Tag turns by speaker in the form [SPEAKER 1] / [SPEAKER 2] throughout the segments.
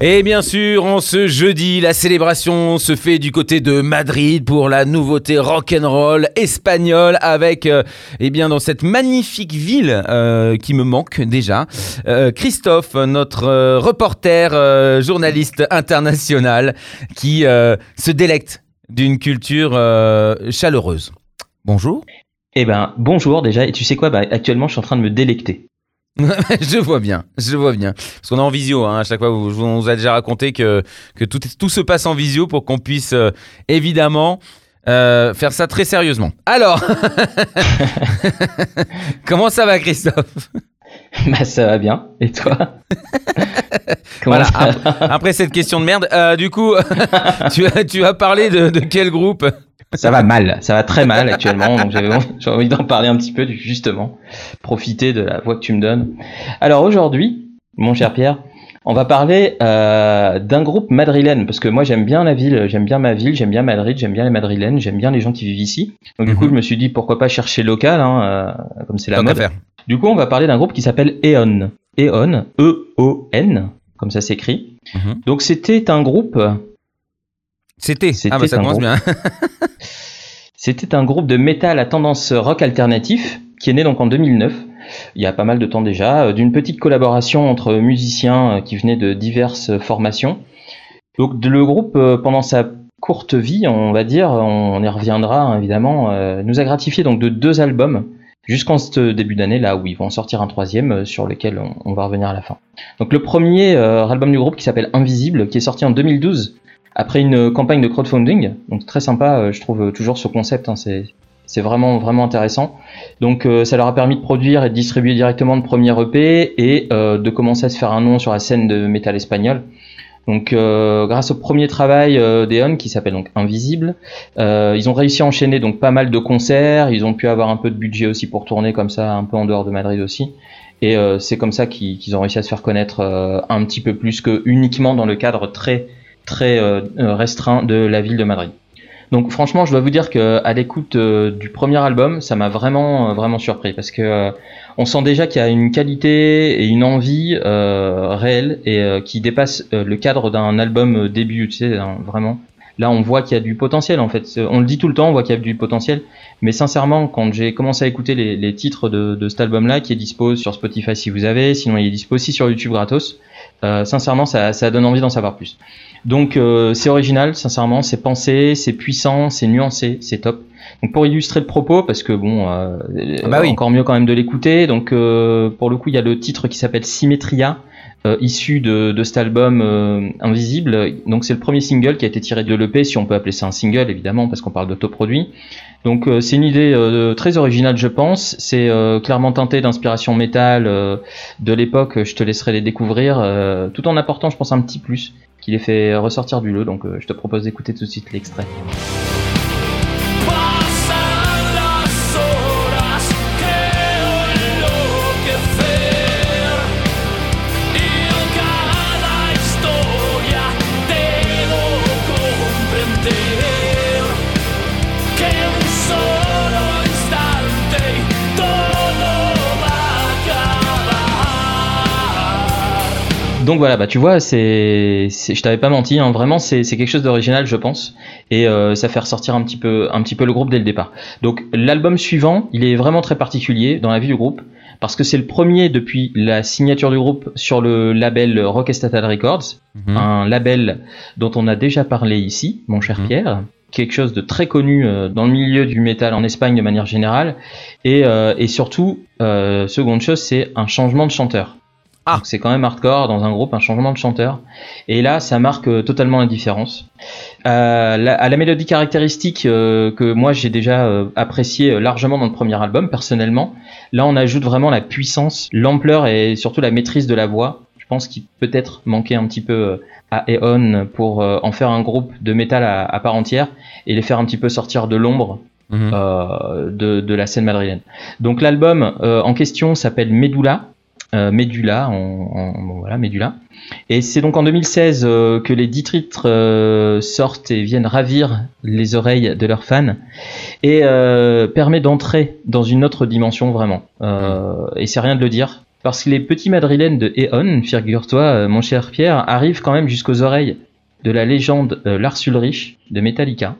[SPEAKER 1] Et bien sûr, en ce jeudi, la célébration se fait du côté de Madrid pour la nouveauté rock'n'roll espagnole avec, euh, eh bien, dans cette magnifique ville euh, qui me manque déjà, euh, Christophe, notre reporter, journaliste international, qui se délecte d'une culture chaleureuse. Bonjour.
[SPEAKER 2] Eh ben, bonjour déjà, et tu sais quoi, bah, actuellement je suis en train de me délecter.
[SPEAKER 1] je vois bien, je vois bien. Parce qu'on est en visio, hein, à chaque fois, vous- je vous- a déjà raconté que, que tout, tout se passe en visio pour qu'on puisse euh, évidemment euh, faire ça très sérieusement. Alors, comment ça va Christophe?
[SPEAKER 2] Bah ça va bien, et toi?
[SPEAKER 1] Voilà, après cette question de merde, euh, du coup, tu, as, tu as parlé de, de quel groupe?
[SPEAKER 2] Ça va mal, ça va très mal actuellement, donc j'ai envie d'en parler un petit peu, justement, profiter de la voix que tu me donnes. Alors aujourd'hui, mon cher Pierre, on va parler euh, d'un groupe madrilène, parce que moi j'aime bien la ville, j'aime bien ma ville, j'aime bien Madrid, j'aime bien les madrilènes, j'aime bien les gens qui vivent ici. Donc du coup
[SPEAKER 1] Mhm.
[SPEAKER 2] je me suis dit pourquoi pas chercher local, hein, euh, comme c'est la
[SPEAKER 1] Tant
[SPEAKER 2] mode.
[SPEAKER 1] faire.
[SPEAKER 2] Du coup, on va parler d'un groupe qui s'appelle Eon. Eon, E-O-N, comme ça s'écrit.
[SPEAKER 1] Mhm.
[SPEAKER 2] Donc c'était un groupe,
[SPEAKER 1] C'était.
[SPEAKER 2] C'était
[SPEAKER 1] Ah bah ça
[SPEAKER 2] un
[SPEAKER 1] commence
[SPEAKER 2] groupe.
[SPEAKER 1] bien.
[SPEAKER 2] c'était un groupe de métal à tendance rock alternatif qui est né donc en 2009. Il y a pas mal de temps déjà, euh, d'une petite collaboration entre musiciens euh, qui venaient de diverses formations. Donc le groupe, euh, pendant sa courte vie, on va dire, on y reviendra hein, évidemment, nous a gratifié donc de deux albums jusqu'en ce début d'année là où ils vont en sortir un troisième sur lequel on, on va revenir à la fin. Donc le premier euh, album du groupe qui s'appelle Invisible, qui est sorti en 2012 après une campagne de crowdfunding, donc très sympa, euh, je trouve euh, toujours ce concept, hein, c'est vraiment vraiment intéressant. Donc euh, ça leur a permis de produire et de distribuer directement le premier EP et euh, de commencer à se faire un nom sur la scène de métal espagnol. Donc euh, grâce au premier travail euh, d'Eon qui s'appelle donc Invisible, euh, ils ont réussi à enchaîner donc pas mal de concerts, ils ont pu avoir un peu de budget aussi pour tourner comme ça un peu en dehors de Madrid aussi. Et euh, c'est comme ça qu'ils ont réussi à se faire connaître euh, un petit peu plus que uniquement dans le cadre très très euh, euh, restreint de la ville de Madrid. Donc franchement, je dois vous dire que à l'écoute euh, du premier album, ça m'a vraiment vraiment surpris parce que euh, on sent déjà qu'il y a une qualité et une envie réelle et qui dépasse le cadre d'un album début, tu sais, vraiment. Là, on voit qu'il y a du potentiel en fait. On le dit tout le temps, on voit qu'il y a du potentiel. Mais sincèrement, quand j'ai commencé à écouter les, les titres de, de cet album-là, qui est dispo sur Spotify si vous avez, sinon il est dispo aussi sur YouTube gratos, euh, sincèrement, ça, ça donne envie d'en savoir plus. Donc euh, c'est original, sincèrement, c'est pensé, c'est puissant, c'est nuancé, c'est top. Donc pour illustrer le propos, parce que bon, euh,
[SPEAKER 1] Ah bah oui.
[SPEAKER 2] encore mieux quand même de l'écouter. Donc euh, pour le coup, il y a le titre qui s'appelle Symmetria, euh, issu de, de cet album Invisible. Donc c'est le premier single qui a été tiré de l'EP, si on peut appeler ça un single évidemment, parce qu'on parle d'autoproduit. Donc euh, c'est une idée euh, très originale, je pense. C'est euh, clairement teinté d'inspiration métal de l'époque. Je te laisserai les découvrir, tout en apportant, je pense, un petit plus qui les fait ressortir du lot. Donc je te propose d'écouter tout de suite l'extrait. Donc voilà, bah tu vois, c'est, je t'avais pas menti, hein, vraiment, c'est, quelque chose d'original, je pense, et euh, ça fait ressortir un petit peu, un petit peu le groupe dès le départ. Donc l'album suivant, il est vraiment très particulier dans la vie du groupe, parce que c'est le premier depuis la signature du groupe sur le label Rockestatal Records,
[SPEAKER 1] Mhm.
[SPEAKER 2] un label dont on a déjà parlé ici, mon cher
[SPEAKER 1] Mhm.
[SPEAKER 2] Pierre, quelque chose de très connu euh, dans le milieu du métal en Espagne de manière générale, et, euh, et surtout, euh, seconde chose, c'est un changement de chanteur.
[SPEAKER 1] Ah.
[SPEAKER 2] Donc c'est quand même hardcore dans un groupe, un changement de chanteur. Et là, ça marque euh, totalement la différence. Euh, la- à la mélodie caractéristique euh, que moi j'ai déjà euh, apprécié euh, largement dans le premier album, personnellement, là on ajoute vraiment la puissance, l'ampleur et surtout la maîtrise de la voix. Je pense qu'il peut-être manquait un petit peu à Eon pour en faire un groupe de métal à, à part entière et les faire un petit peu sortir de l'ombre
[SPEAKER 1] Mhm.
[SPEAKER 2] euh, de, de la scène madrilène. Donc l'album euh, en question s'appelle Medulla. Euh, Médula, en, en- bon, voilà, Médula. Et c'est donc en 2016 euh, que les dix titres euh, sortent et viennent ravir les oreilles de leurs fans et euh, permet d'entrer dans une autre dimension vraiment. Euh, Et c'est rien de le dire. Parce que les petits madrilènes de Eon, figure-toi, mon cher Pierre, arrivent quand même jusqu'aux oreilles de la légende Lars Ulrich de Metallica.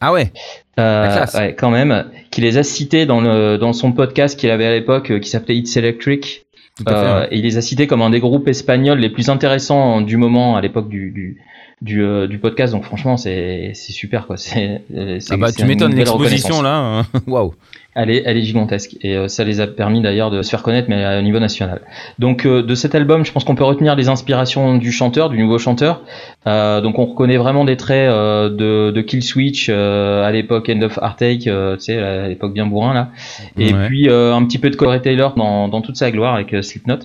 [SPEAKER 1] Ah ouais.
[SPEAKER 2] Euh, ouais, quand même, qui les a cités dans, le, dans son podcast qu'il avait à l'époque, qui s'appelait It's Electric. Euh, et il les a cités comme un des groupes espagnols les plus intéressants du moment à l'époque du, du, du, euh, du podcast. Donc franchement, c'est c'est super quoi. C'est euh,
[SPEAKER 1] Ah bah tu m'étonnes l'exposition là. hein. Waouh.
[SPEAKER 2] Elle est, elle est gigantesque et euh, ça les a permis d'ailleurs de se faire connaître mais à- au niveau national. Donc euh, de cet album, je pense qu'on peut retenir les inspirations du chanteur, du nouveau chanteur. Euh, donc on reconnaît vraiment des traits euh, de, de Kill Switch euh, à l'époque End of Heartache, euh, tu sais à l'époque bien bourrin là. Et
[SPEAKER 1] Ouais.
[SPEAKER 2] puis euh, un petit peu de Corey Taylor dans, dans toute sa gloire avec Slipknot.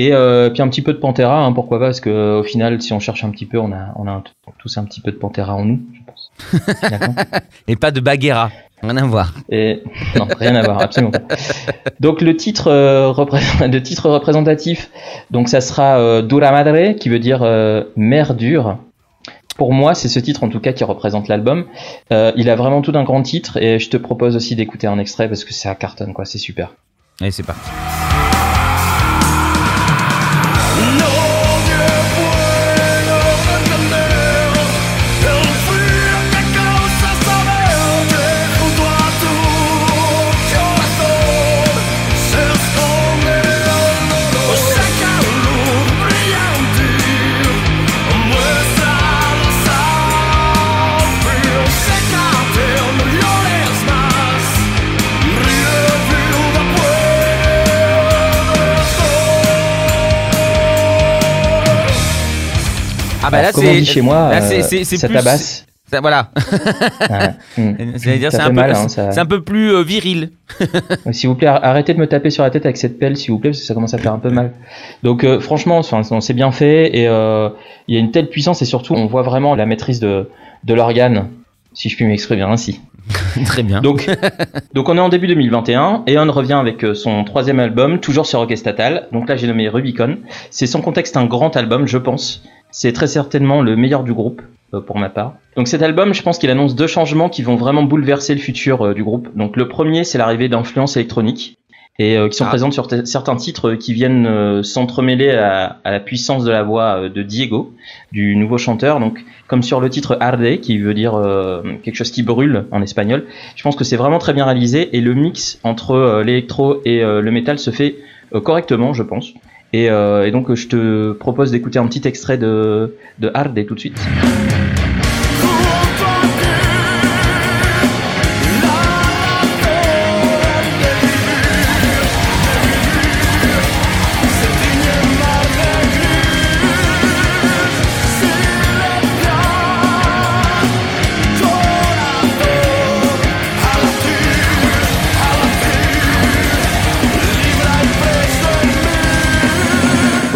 [SPEAKER 2] Et euh, puis un petit peu de Pantera, hein, pourquoi pas Parce que au final, si on cherche un petit peu, on a, on a un- tous un petit peu de Pantera en nous, je pense.
[SPEAKER 1] Et pas de Baguera. Rien à voir.
[SPEAKER 2] Et non, rien à voir, absolument pas. Donc le titre, euh, repré- le titre représentatif, donc ça sera euh, Dura Madre, qui veut dire euh, mère dure. Pour moi, c'est ce titre en tout cas qui représente l'album. Euh, il a vraiment tout d'un grand titre et je te propose aussi d'écouter un extrait parce que ça cartonne quoi, c'est super.
[SPEAKER 1] Allez c'est parti. Ah bah là
[SPEAKER 2] comme on
[SPEAKER 1] c'est
[SPEAKER 2] dit chez moi,
[SPEAKER 1] là, c'est-
[SPEAKER 2] euh,
[SPEAKER 1] c'est- c'est
[SPEAKER 2] ça
[SPEAKER 1] plus-
[SPEAKER 2] tabasse.
[SPEAKER 1] ça- voilà. C'est-à-dire c'est un,
[SPEAKER 2] hein, ça-
[SPEAKER 1] c'est un peu plus euh, viril.
[SPEAKER 2] S'il vous plaît, ar- arrêtez de me taper sur la tête avec cette pelle, s'il vous plaît, parce que ça commence à faire un peu mal. Donc, euh, franchement, s'est bien fait et euh, il y a une telle puissance et surtout, on voit vraiment la maîtrise de, de l'organe, si je puis m'exprimer ainsi.
[SPEAKER 1] Très bien.
[SPEAKER 2] Donc, donc, on est en début 2021 et on revient avec son troisième album, toujours sur Rock Estatal. Donc là, j'ai nommé Rubicon. C'est sans contexte un grand album, je pense. C'est très certainement le meilleur du groupe, euh, pour ma part. Donc cet album, je pense qu'il annonce deux changements qui vont vraiment bouleverser le futur euh, du groupe. Donc le premier, c'est l'arrivée d'influences électroniques et euh, qui sont
[SPEAKER 1] Ah.
[SPEAKER 2] présentes sur certains titres qui viennent s'entremêler à, à la puissance de la voix de Diego, du nouveau chanteur. Donc comme sur le titre Arde, qui veut dire euh, quelque chose qui brûle en espagnol. Je pense que c'est vraiment très bien réalisé et le mix entre euh, l'électro et euh, le métal se fait correctement, je pense. Et, euh, et donc je te propose d'écouter un petit extrait de, de tout de suite.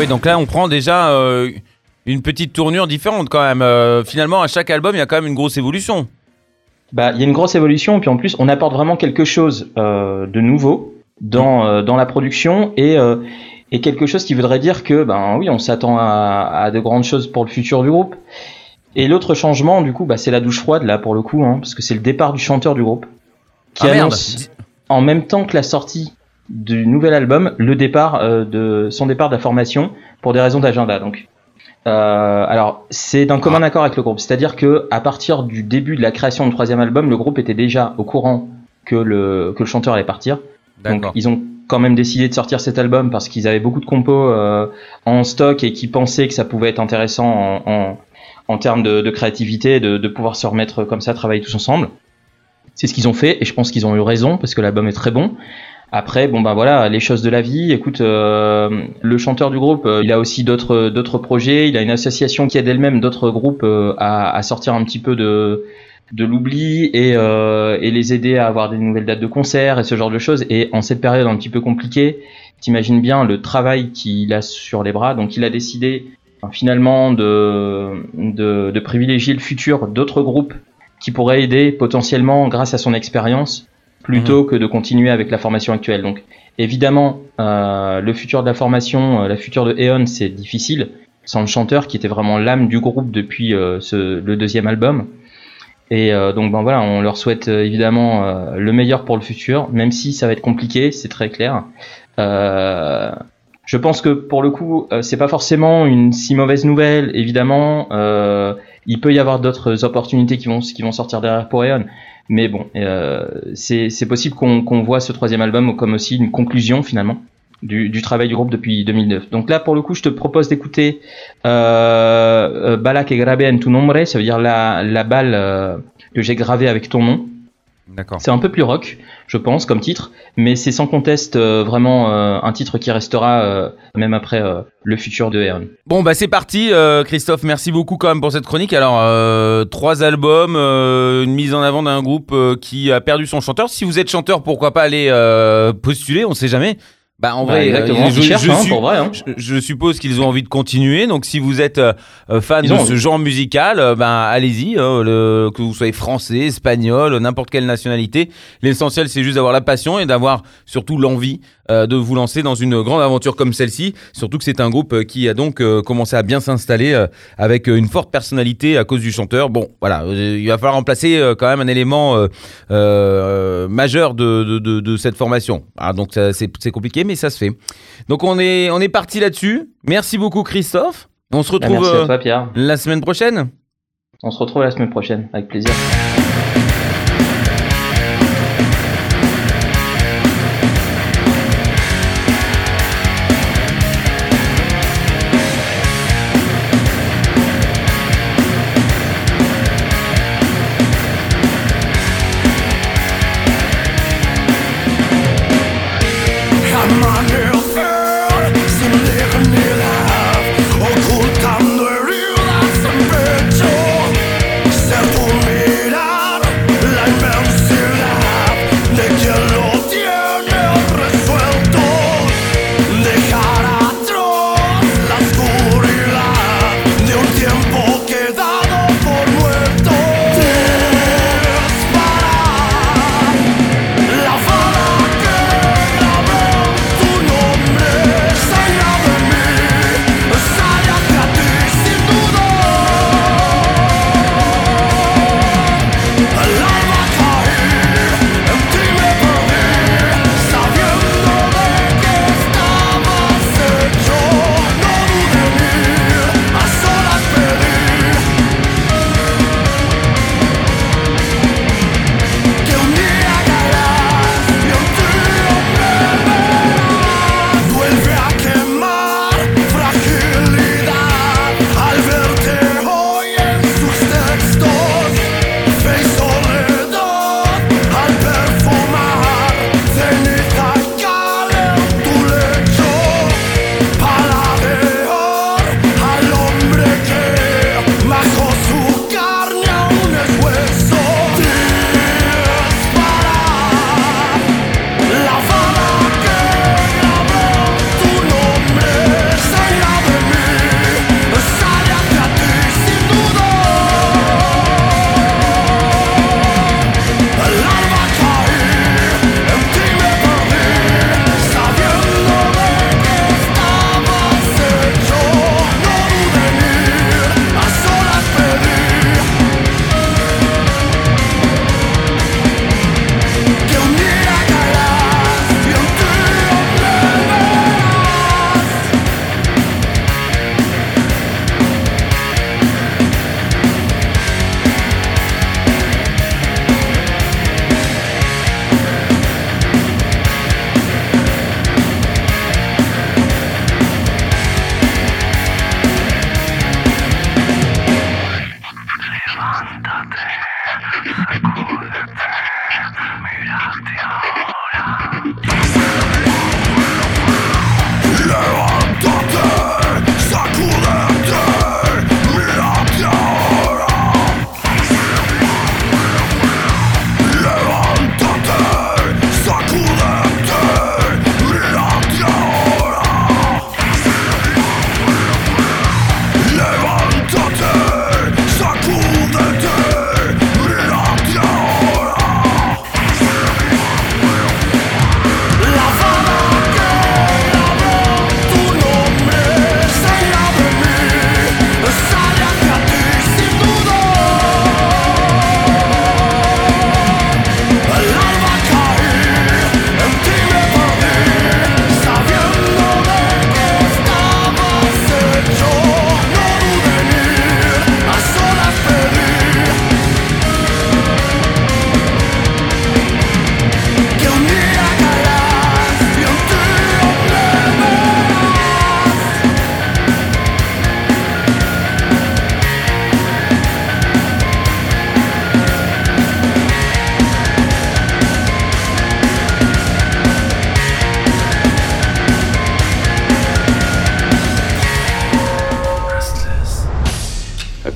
[SPEAKER 1] Oui, donc là, on prend déjà euh, une petite tournure différente quand même. Euh, finalement, à chaque album, il y a quand même une grosse évolution.
[SPEAKER 2] Bah, il y a une grosse évolution, puis en plus, on apporte vraiment quelque chose euh, de nouveau dans, dans la production et, et quelque chose qui voudrait dire que, ben oui, on s'attend à, à de grandes choses pour le futur du groupe. Et l'autre changement, du coup, bah, c'est la douche froide, là, pour le coup, hein, parce que c'est le départ du chanteur du groupe qui
[SPEAKER 1] Ah, merde.
[SPEAKER 2] annonce en même temps que la sortie du nouvel album le départ euh, de son départ de la formation pour des raisons d'agenda. Donc, euh, alors c'est d'un commun accord avec le groupe, c'est-à-dire que à partir du début de la création du troisième album, le groupe était déjà au courant que le que le chanteur allait partir. Donc ils ont quand même décidé de sortir cet album parce qu'ils avaient beaucoup de compos euh, en stock et qu'ils pensaient que ça pouvait être intéressant en, en, en termes de, de créativité, de, de pouvoir se remettre comme ça, travailler tous ensemble. C'est ce qu'ils ont fait et je pense qu'ils ont eu raison parce que l'album est très bon. Après, bon ben voilà, les choses de la vie. Écoute, euh, le chanteur du groupe, euh, il a aussi d'autres d'autres projets. Il a une association qui aide elle-même d'autres groupes euh, à, sortir un petit peu de de l'oubli et, les aider à avoir des nouvelles dates de concert et ce genre de choses. Et en cette période un petit peu compliquée, t'imagines bien le travail qu'il a sur les bras. Donc il a décidé finalement de, de privilégier le futur d'autres groupes qui pourraient aider potentiellement grâce à son expérience plutôt que de continuer avec la formation actuelle. Donc Évidemment, euh, le futur de la formation, euh, la future de Eon, c'est difficile, sans le chanteur qui était vraiment l'âme du groupe depuis euh, ce, le deuxième album. Et euh, donc ben voilà, on leur souhaite euh, évidemment euh, le meilleur pour le futur, même si ça va être compliqué, c'est très clair. Euh, je pense que pour le coup, euh, c'est pas forcément une si mauvaise nouvelle. Évidemment, euh, il peut y avoir d'autres opportunités qui vont qui vont sortir derrière pour Eon. Mais bon, euh, c'est possible qu'on qu'on voit ce troisième album comme aussi une conclusion finalement du, du travail du groupe depuis 2009. Donc là, pour le coup, je te propose d'écouter euh, euh, Bala que grabé en tu nombre, ça veut dire la, la balle euh, que j'ai gravée avec ton nom.
[SPEAKER 1] D'accord.
[SPEAKER 2] C'est un peu plus rock, je pense, comme titre, mais c'est sans conteste euh, vraiment euh, un titre qui restera euh, même après euh, le futur de Eon.
[SPEAKER 1] Bon bah c'est parti euh, Christophe, merci beaucoup quand même pour cette chronique. Alors euh, trois albums, euh, une mise en avant d'un groupe euh, qui a perdu son chanteur. Si vous êtes chanteur, pourquoi pas aller euh, postuler, on sait jamais. Bah en
[SPEAKER 2] Bah,
[SPEAKER 1] vrai,
[SPEAKER 2] exactement,
[SPEAKER 1] euh,
[SPEAKER 2] ils cherchent, hein,
[SPEAKER 1] suis-
[SPEAKER 2] pour vrai, hein.
[SPEAKER 1] je, je suppose qu'ils ont envie de continuer. Donc si vous êtes euh, euh, fan
[SPEAKER 2] Ils
[SPEAKER 1] de
[SPEAKER 2] ont
[SPEAKER 1] ce genre musical, euh, ben allez-y. hein, le- que vous soyez français, espagnol, n'importe quelle nationalité. L'essentiel c'est juste d'avoir la passion et d'avoir surtout l'envie euh, de vous lancer dans une grande aventure comme celle-ci. Surtout que c'est un groupe qui a donc commencé à bien s'installer avec une forte personnalité à cause du chanteur. Bon, voilà, il va falloir remplacer quand même un élément majeur de, de, de- de cette formation. Ah, donc c'est c'est compliqué, mais ça se fait. Donc on est, on est parti là-dessus. Merci beaucoup Christophe. On se
[SPEAKER 2] Bah,
[SPEAKER 1] retrouve
[SPEAKER 2] merci
[SPEAKER 1] euh,
[SPEAKER 2] à toi, Pierre.
[SPEAKER 1] la semaine prochaine.
[SPEAKER 2] On se retrouve la semaine prochaine, avec plaisir.